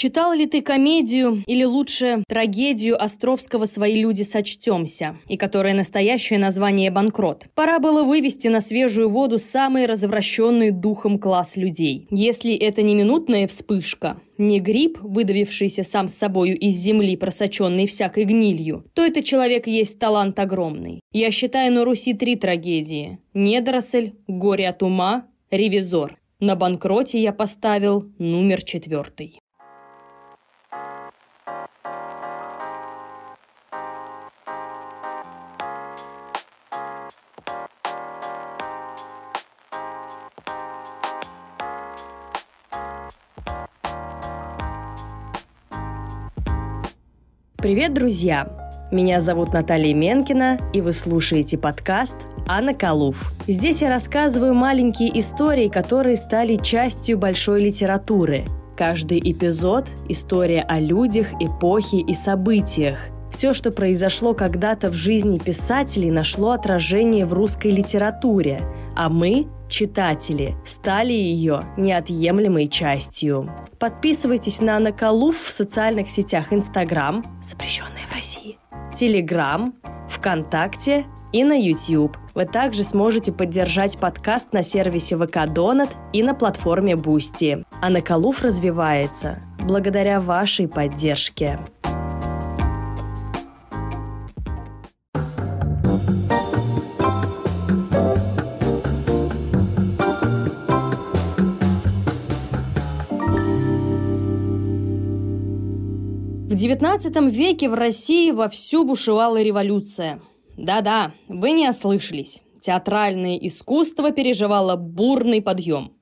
Читал ли ты комедию или лучше трагедию Островского «Свои люди сочтемся» и которая настоящее название «Банкрот»? Пора было вывести на свежую воду самый развращенный духом класс людей. Если это не минутная вспышка, не гриб, выдавившийся сам с собою из земли, просоченный всякой гнилью, то этот человек есть талант огромный. Я считаю на Руси три трагедии. Недоросль, горе от ума, ревизор. На банкроте я поставил номер четвертый. Привет, друзья! Меня зовут Наталья Менкина, и вы слушаете подкаст «Анна Калуф». Здесь я рассказываю маленькие истории, которые стали частью большой литературы. Каждый эпизод – история о людях, эпохе и событиях. Все, что произошло когда-то в жизни писателей, нашло отражение в русской литературе, а мы читатели, стали ее неотъемлемой частью. Подписывайтесь на Наколув в социальных сетях Инстаграм, запрещенная в России, Телеграм, ВКонтакте и на YouTube. Вы также сможете поддержать подкаст на сервисе ВК Донат и на платформе Бусти. А Наколув развивается благодаря вашей поддержке. XIX веке в России вовсю бушевала революция. Да-да, вы не ослышались. Театральное искусство переживало бурный подъем.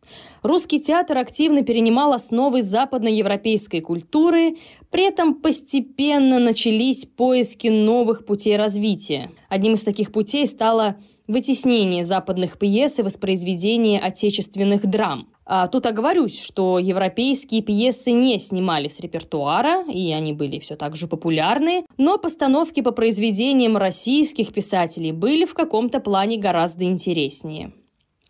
Русский театр активно перенимал основы западноевропейской культуры, при этом постепенно начались поиски новых путей развития. Одним из таких путей стало вытеснение западных пьес и воспроизведение отечественных драм. А тут оговорюсь, что европейские пьесы не снимали с репертуара, и они были все так же популярны, но постановки по произведениям российских писателей были в каком-то плане гораздо интереснее.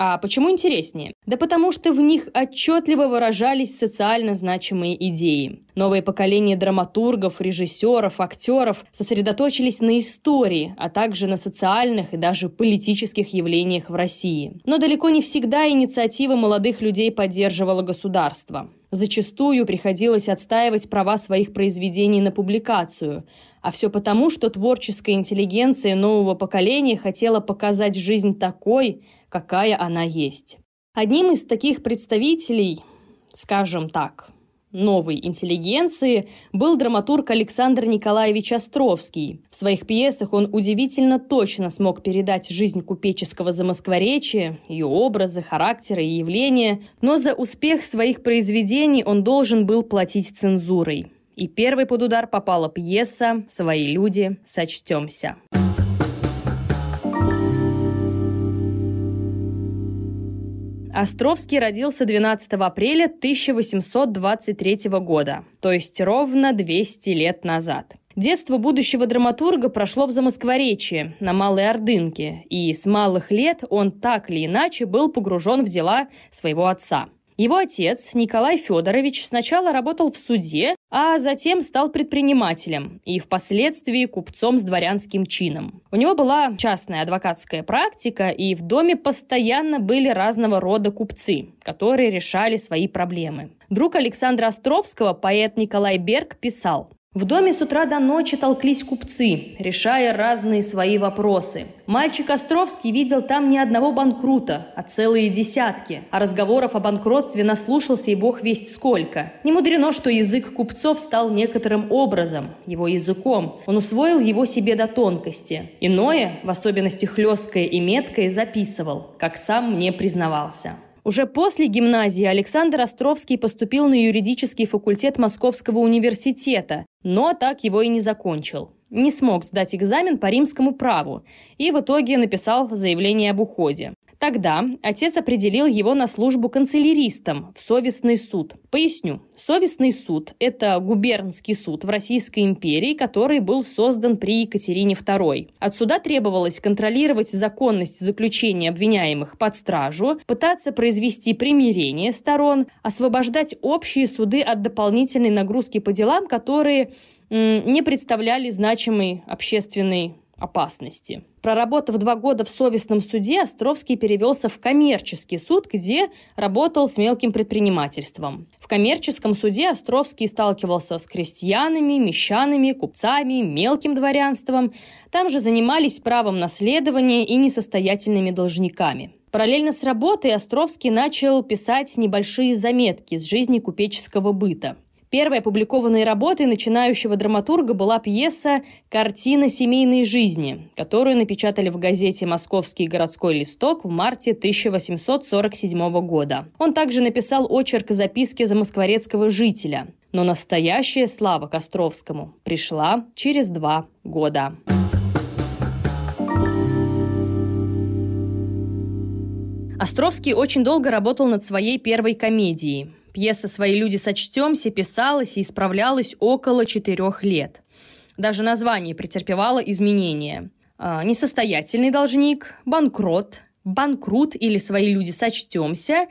А почему интереснее? Да потому что в них отчетливо выражались социально значимые идеи. Новое поколение драматургов, режиссеров, актеров сосредоточились на истории, а также на социальных и даже политических явлениях в России. Но далеко не всегда инициатива молодых людей поддерживала государство. Зачастую приходилось отстаивать права своих произведений на публикацию, а все потому, что творческая интеллигенция нового поколения хотела показать жизнь такой, какая она есть. Одним из таких представителей, скажем так, новой интеллигенции был драматург Александр Николаевич Островский. В своих пьесах он удивительно точно смог передать жизнь купеческого замоскворечия, ее образы, характеры и явления, но за успех своих произведений он должен был платить цензурой. И первой под удар попала пьеса «Свои люди, сочтемся». Островский родился 12 апреля 1823 года, то есть ровно 200 лет назад. Детство будущего драматурга прошло в Замоскворечье, на Малой Ордынке, и с малых лет он так или иначе был погружен в дела своего отца – его отец, Николай Федорович, сначала работал в суде, а затем стал предпринимателем и впоследствии купцом с дворянским чином. У него была частная адвокатская практика, и в доме постоянно были разного рода купцы, которые решали свои проблемы. Друг Александра Островского, поэт Николай Берг, писал в доме с утра до ночи толклись купцы, решая разные свои вопросы. Мальчик Островский видел там ни одного банкрута, а целые десятки. А разговоров о банкротстве наслушался и бог весть сколько. Не мудрено, что язык купцов стал некоторым образом, его языком. Он усвоил его себе до тонкости. Иное, в особенности хлесткое и меткое, записывал, как сам мне признавался. Уже после гимназии Александр Островский поступил на юридический факультет Московского университета, но так его и не закончил. Не смог сдать экзамен по римскому праву и в итоге написал заявление об уходе. Тогда отец определил его на службу канцеляристом в совестный суд. Поясню. Совестный суд – это губернский суд в Российской империи, который был создан при Екатерине II. От суда требовалось контролировать законность заключения обвиняемых под стражу, пытаться произвести примирение сторон, освобождать общие суды от дополнительной нагрузки по делам, которые не представляли значимой общественной опасности. Проработав два года в совестном суде, Островский перевелся в коммерческий суд, где работал с мелким предпринимательством. В коммерческом суде Островский сталкивался с крестьянами, мещанами, купцами, мелким дворянством. Там же занимались правом наследования и несостоятельными должниками. Параллельно с работой Островский начал писать небольшие заметки из жизни купеческого быта – Первой опубликованной работой начинающего драматурга была пьеса «Картина семейной жизни», которую напечатали в газете «Московский городской листок» в марте 1847 года. Он также написал очерк записки замоскворецкого жителя. Но настоящая слава Костровскому пришла через два года. Островский очень долго работал над своей первой комедией. Пьеса «Свои люди сочтемся» писалась и исправлялась около четырех лет. Даже название претерпевало изменения. А, несостоятельный должник, банкрот, банкрут или «Свои люди сочтемся»,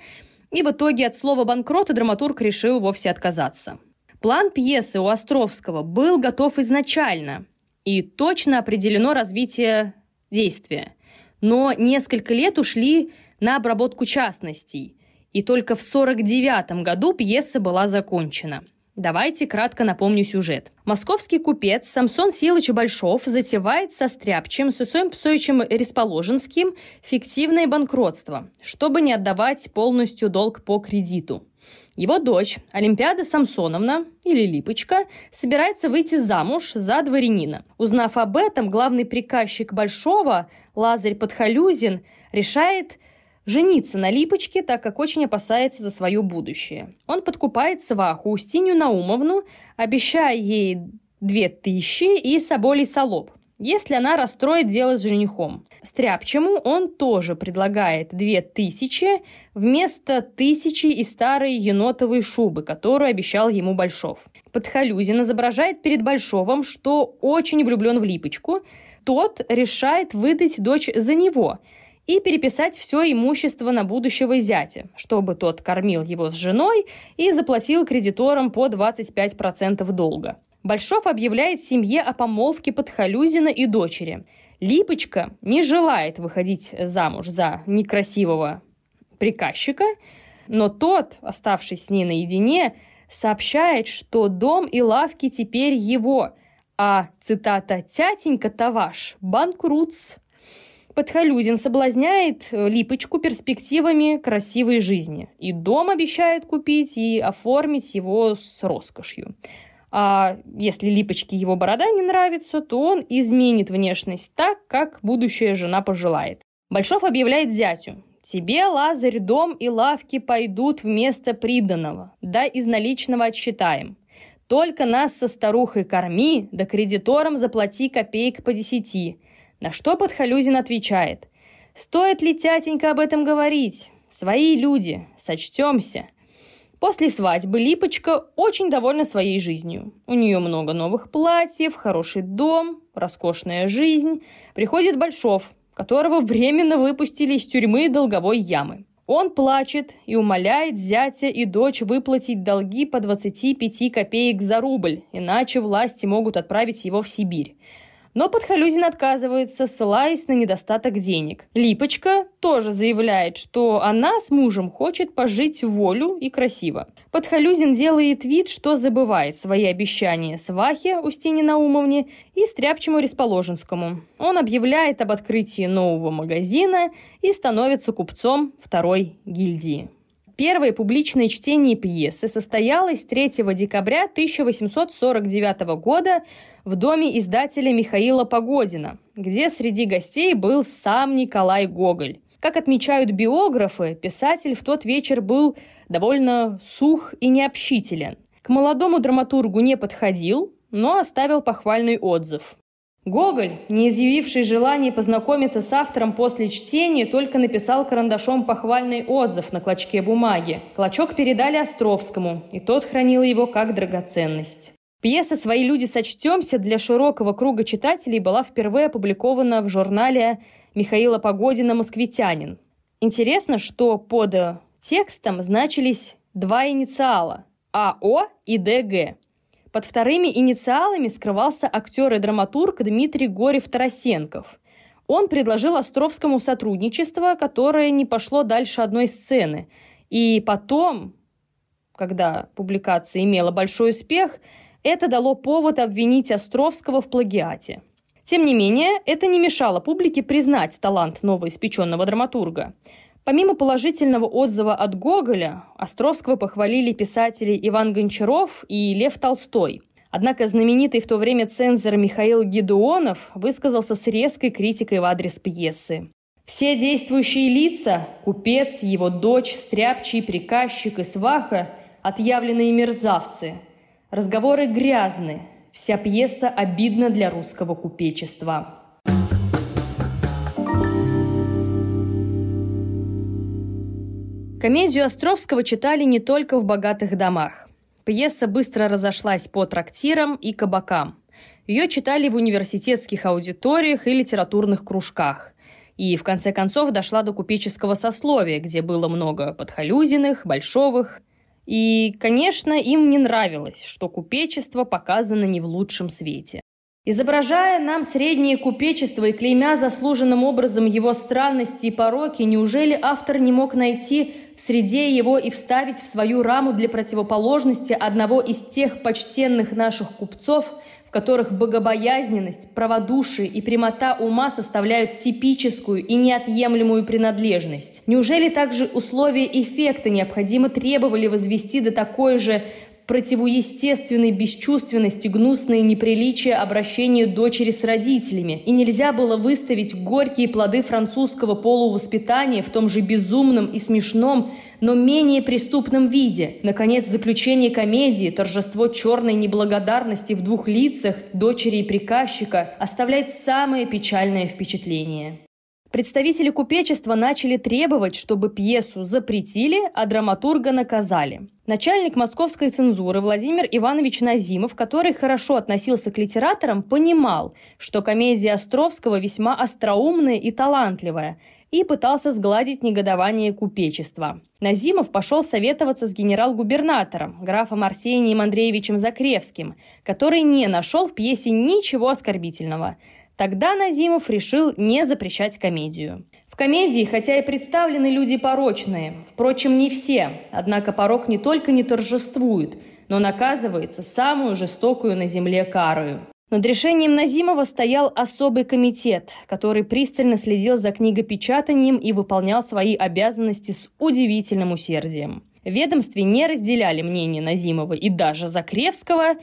и в итоге от слова «банкрот» драматург решил вовсе отказаться. План пьесы у Островского был готов изначально, и точно определено развитие действия. Но несколько лет ушли на обработку частностей и только в 1949 году пьеса была закончена. Давайте кратко напомню сюжет. Московский купец Самсон Силыч Большов затевает со Стряпчем, с Исоем Псоичем Ресположенским фиктивное банкротство, чтобы не отдавать полностью долг по кредиту. Его дочь, Олимпиада Самсоновна, или Липочка, собирается выйти замуж за дворянина. Узнав об этом, главный приказчик Большого, Лазарь Подхалюзин, решает жениться на Липочке, так как очень опасается за свое будущее. Он подкупает сваху Устинью Наумовну, обещая ей две тысячи и соболей солоб, если она расстроит дело с женихом. Стряпчему он тоже предлагает две тысячи вместо тысячи и старой енотовой шубы, которую обещал ему Большов. Подхалюзин изображает перед Большовым, что очень влюблен в Липочку. Тот решает выдать дочь за него – и переписать все имущество на будущего зятя, чтобы тот кормил его с женой и заплатил кредиторам по 25% долга. Большов объявляет семье о помолвке Подхалюзина и дочери. Липочка не желает выходить замуж за некрасивого приказчика, но тот, оставшись с ней наедине, сообщает, что дом и лавки теперь его, а, цитата, «тятенька-то ваш, банкрутс». Подхалюзин соблазняет э, Липочку перспективами красивой жизни. И дом обещает купить, и оформить его с роскошью. А если Липочке его борода не нравится, то он изменит внешность так, как будущая жена пожелает. Большов объявляет зятю. Тебе, Лазарь, дом и лавки пойдут вместо приданного. Да из наличного отсчитаем. Только нас со старухой корми, да кредиторам заплати копеек по десяти. На что Подхалюзин отвечает. «Стоит ли, тятенька, об этом говорить? Свои люди, сочтемся». После свадьбы Липочка очень довольна своей жизнью. У нее много новых платьев, хороший дом, роскошная жизнь. Приходит Большов, которого временно выпустили из тюрьмы долговой ямы. Он плачет и умоляет зятя и дочь выплатить долги по 25 копеек за рубль, иначе власти могут отправить его в Сибирь. Но Подхалюзин отказывается, ссылаясь на недостаток денег. Липочка тоже заявляет, что она с мужем хочет пожить волю и красиво. Подхалюзин делает вид, что забывает свои обещания свахе Устине Наумовне и Стряпчему Ресположенскому. Он объявляет об открытии нового магазина и становится купцом второй гильдии. Первое публичное чтение пьесы состоялось 3 декабря 1849 года в доме издателя Михаила Погодина, где среди гостей был сам Николай Гоголь. Как отмечают биографы, писатель в тот вечер был довольно сух и необщителен. К молодому драматургу не подходил, но оставил похвальный отзыв. Гоголь, не изъявивший желания познакомиться с автором после чтения, только написал карандашом похвальный отзыв на клочке бумаги. Клочок передали Островскому, и тот хранил его как драгоценность. Пьеса «Свои люди сочтемся» для широкого круга читателей была впервые опубликована в журнале Михаила Погодина «Москвитянин». Интересно, что под текстом значились два инициала – АО и ДГ. Под вторыми инициалами скрывался актер и драматург Дмитрий Горев-Тарасенков. Он предложил Островскому сотрудничество, которое не пошло дальше одной сцены. И потом, когда публикация имела большой успех, это дало повод обвинить Островского в плагиате. Тем не менее, это не мешало публике признать талант новоиспеченного драматурга – Помимо положительного отзыва от Гоголя, Островского похвалили писатели Иван Гончаров и Лев Толстой. Однако знаменитый в то время цензор Михаил Гедеонов высказался с резкой критикой в адрес пьесы. Все действующие лица – купец, его дочь, стряпчий, приказчик и сваха – отъявленные мерзавцы. Разговоры грязны. Вся пьеса обидна для русского купечества. Комедию Островского читали не только в богатых домах. Пьеса быстро разошлась по трактирам и кабакам. Ее читали в университетских аудиториях и литературных кружках. И, в конце концов, дошла до купеческого сословия, где было много подхалюзиных, большовых. И, конечно, им не нравилось, что купечество показано не в лучшем свете. Изображая нам среднее купечество и клеймя заслуженным образом его странности и пороки, неужели автор не мог найти в среде его и вставить в свою раму для противоположности одного из тех почтенных наших купцов, в которых богобоязненность, праводушие и прямота ума составляют типическую и неотъемлемую принадлежность? Неужели также условия эффекта необходимо требовали возвести до такой же противоестественной бесчувственности, гнусные неприличия обращения дочери с родителями. И нельзя было выставить горькие плоды французского полувоспитания в том же безумном и смешном, но менее преступном виде. Наконец, заключение комедии, торжество черной неблагодарности в двух лицах, дочери и приказчика, оставляет самое печальное впечатление. Представители купечества начали требовать, чтобы пьесу запретили, а драматурга наказали. Начальник московской цензуры Владимир Иванович Назимов, который хорошо относился к литераторам, понимал, что комедия Островского весьма остроумная и талантливая, и пытался сгладить негодование купечества. Назимов пошел советоваться с генерал-губернатором, графом Арсением Андреевичем Закревским, который не нашел в пьесе ничего оскорбительного – Тогда Назимов решил не запрещать комедию. В комедии, хотя и представлены люди порочные, впрочем, не все, однако порок не только не торжествует, но наказывается самую жестокую на земле карою. Над решением Назимова стоял особый комитет, который пристально следил за книгопечатанием и выполнял свои обязанности с удивительным усердием. В ведомстве не разделяли мнение Назимова и даже Закревского,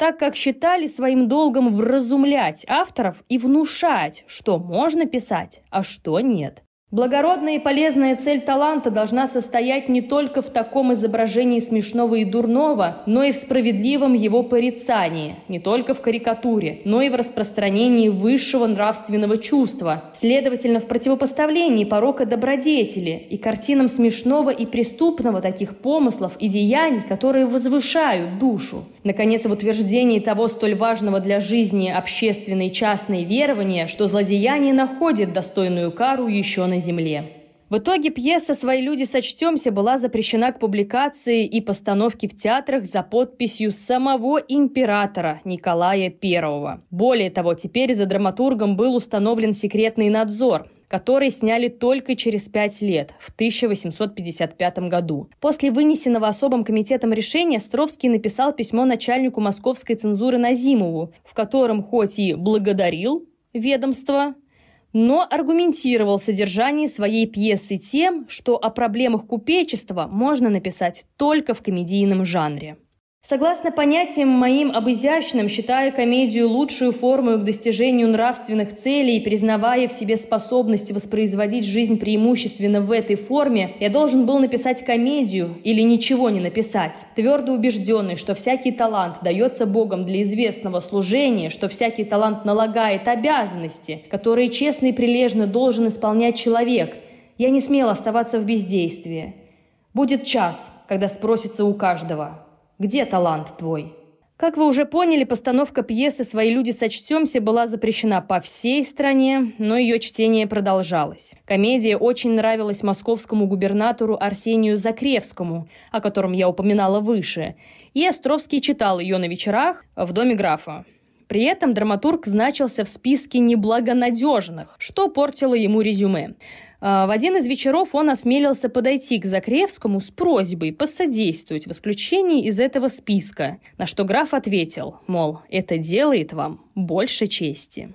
так как считали своим долгом вразумлять авторов и внушать, что можно писать, а что нет. Благородная и полезная цель таланта должна состоять не только в таком изображении смешного и дурного, но и в справедливом его порицании, не только в карикатуре, но и в распространении высшего нравственного чувства, следовательно, в противопоставлении порока добродетели и картинам смешного и преступного таких помыслов и деяний, которые возвышают душу. Наконец, в утверждении того столь важного для жизни общественной и частной верования, что злодеяние находит достойную кару еще на земле. В итоге пьеса «Свои люди сочтемся» была запрещена к публикации и постановке в театрах за подписью самого императора Николая I. Более того, теперь за драматургом был установлен секретный надзор, который сняли только через пять лет, в 1855 году. После вынесенного особым комитетом решения Островский написал письмо начальнику московской цензуры Назимову, в котором хоть и благодарил ведомство, но аргументировал содержание своей пьесы тем, что о проблемах купечества можно написать только в комедийном жанре. Согласно понятиям моим об изящном, считая комедию лучшую форму к достижению нравственных целей и признавая в себе способность воспроизводить жизнь преимущественно в этой форме, я должен был написать комедию или ничего не написать. Твердо убежденный, что всякий талант дается Богом для известного служения, что всякий талант налагает обязанности, которые честно и прилежно должен исполнять человек, я не смел оставаться в бездействии. Будет час, когда спросится у каждого – где талант твой? Как вы уже поняли, постановка пьесы «Свои люди сочтемся» была запрещена по всей стране, но ее чтение продолжалось. Комедия очень нравилась московскому губернатору Арсению Закревскому, о котором я упоминала выше, и Островский читал ее на вечерах в доме графа. При этом драматург значился в списке неблагонадежных, что портило ему резюме. А, в один из вечеров он осмелился подойти к Закревскому с просьбой посодействовать в исключении из этого списка, на что граф ответил, мол, это делает вам больше чести.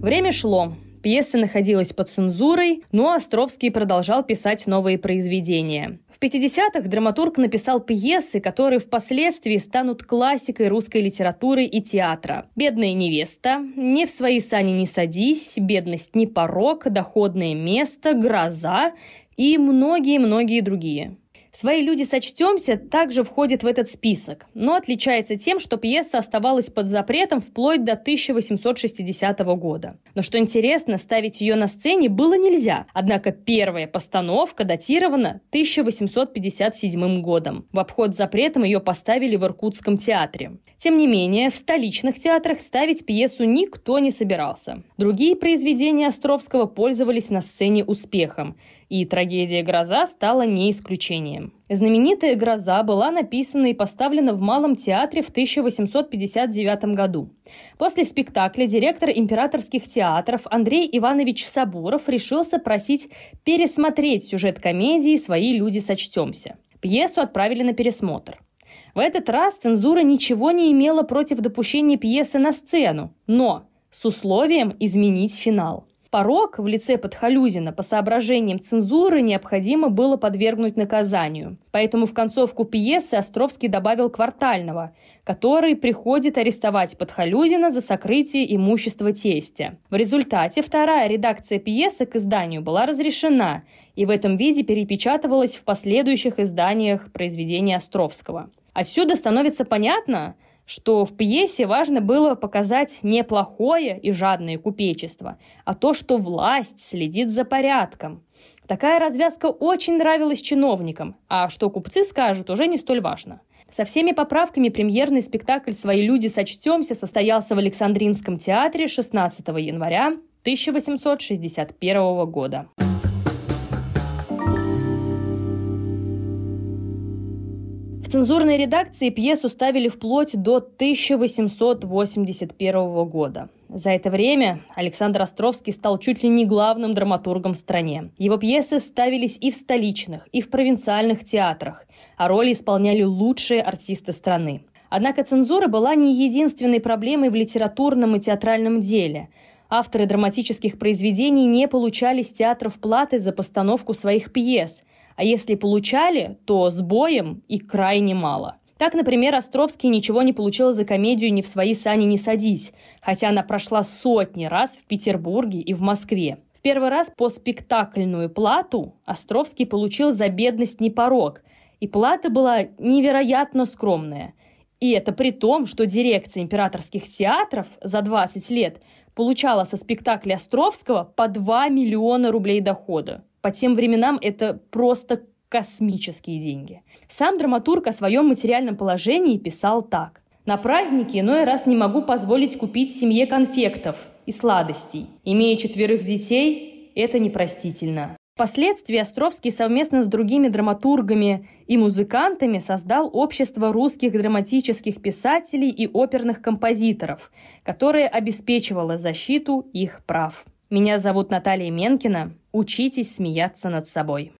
Время шло. Пьеса находилась под цензурой, но Островский продолжал писать новые произведения. В 50-х драматург написал пьесы, которые впоследствии станут классикой русской литературы и театра. «Бедная невеста», «Не в свои сани не садись», «Бедность не порог», «Доходное место», «Гроза» и многие-многие другие. Свои люди сочтемся также входит в этот список, но отличается тем, что пьеса оставалась под запретом вплоть до 1860 года. Но что интересно, ставить ее на сцене было нельзя, однако первая постановка датирована 1857 годом. В обход запретом ее поставили в Иркутском театре. Тем не менее, в столичных театрах ставить пьесу никто не собирался. Другие произведения Островского пользовались на сцене успехом и трагедия «Гроза» стала не исключением. Знаменитая «Гроза» была написана и поставлена в Малом театре в 1859 году. После спектакля директор императорских театров Андрей Иванович Сабуров решился просить пересмотреть сюжет комедии «Свои люди сочтемся». Пьесу отправили на пересмотр. В этот раз цензура ничего не имела против допущения пьесы на сцену, но с условием изменить финал. Порог в лице Подхалюзина по соображениям цензуры необходимо было подвергнуть наказанию. Поэтому в концовку пьесы Островский добавил квартального, который приходит арестовать Подхалюзина за сокрытие имущества тестя. В результате вторая редакция пьесы к изданию была разрешена и в этом виде перепечатывалась в последующих изданиях произведения Островского. Отсюда становится понятно, что в пьесе важно было показать не плохое и жадное купечество, а то, что власть следит за порядком. Такая развязка очень нравилась чиновникам, а что купцы скажут, уже не столь важно. Со всеми поправками премьерный спектакль «Свои люди сочтемся» состоялся в Александринском театре 16 января 1861 года. Цензурной редакции пьесу ставили вплоть до 1881 года. За это время Александр Островский стал чуть ли не главным драматургом в стране. Его пьесы ставились и в столичных, и в провинциальных театрах, а роли исполняли лучшие артисты страны. Однако цензура была не единственной проблемой в литературном и театральном деле. Авторы драматических произведений не получали с театров платы за постановку своих пьес – а если получали, то с боем и крайне мало. Так, например, Островский ничего не получил за комедию «Не в свои сани не садись», хотя она прошла сотни раз в Петербурге и в Москве. В первый раз по спектакльную плату Островский получил за бедность не порог, и плата была невероятно скромная. И это при том, что дирекция императорских театров за 20 лет получала со спектакля Островского по 2 миллиона рублей дохода. По тем временам это просто космические деньги. Сам драматург о своем материальном положении писал так. «На праздники иной раз не могу позволить купить семье конфектов и сладостей. Имея четверых детей, это непростительно». Впоследствии Островский совместно с другими драматургами и музыкантами создал общество русских драматических писателей и оперных композиторов, которое обеспечивало защиту их прав. Меня зовут Наталья Менкина. Учитесь смеяться над собой.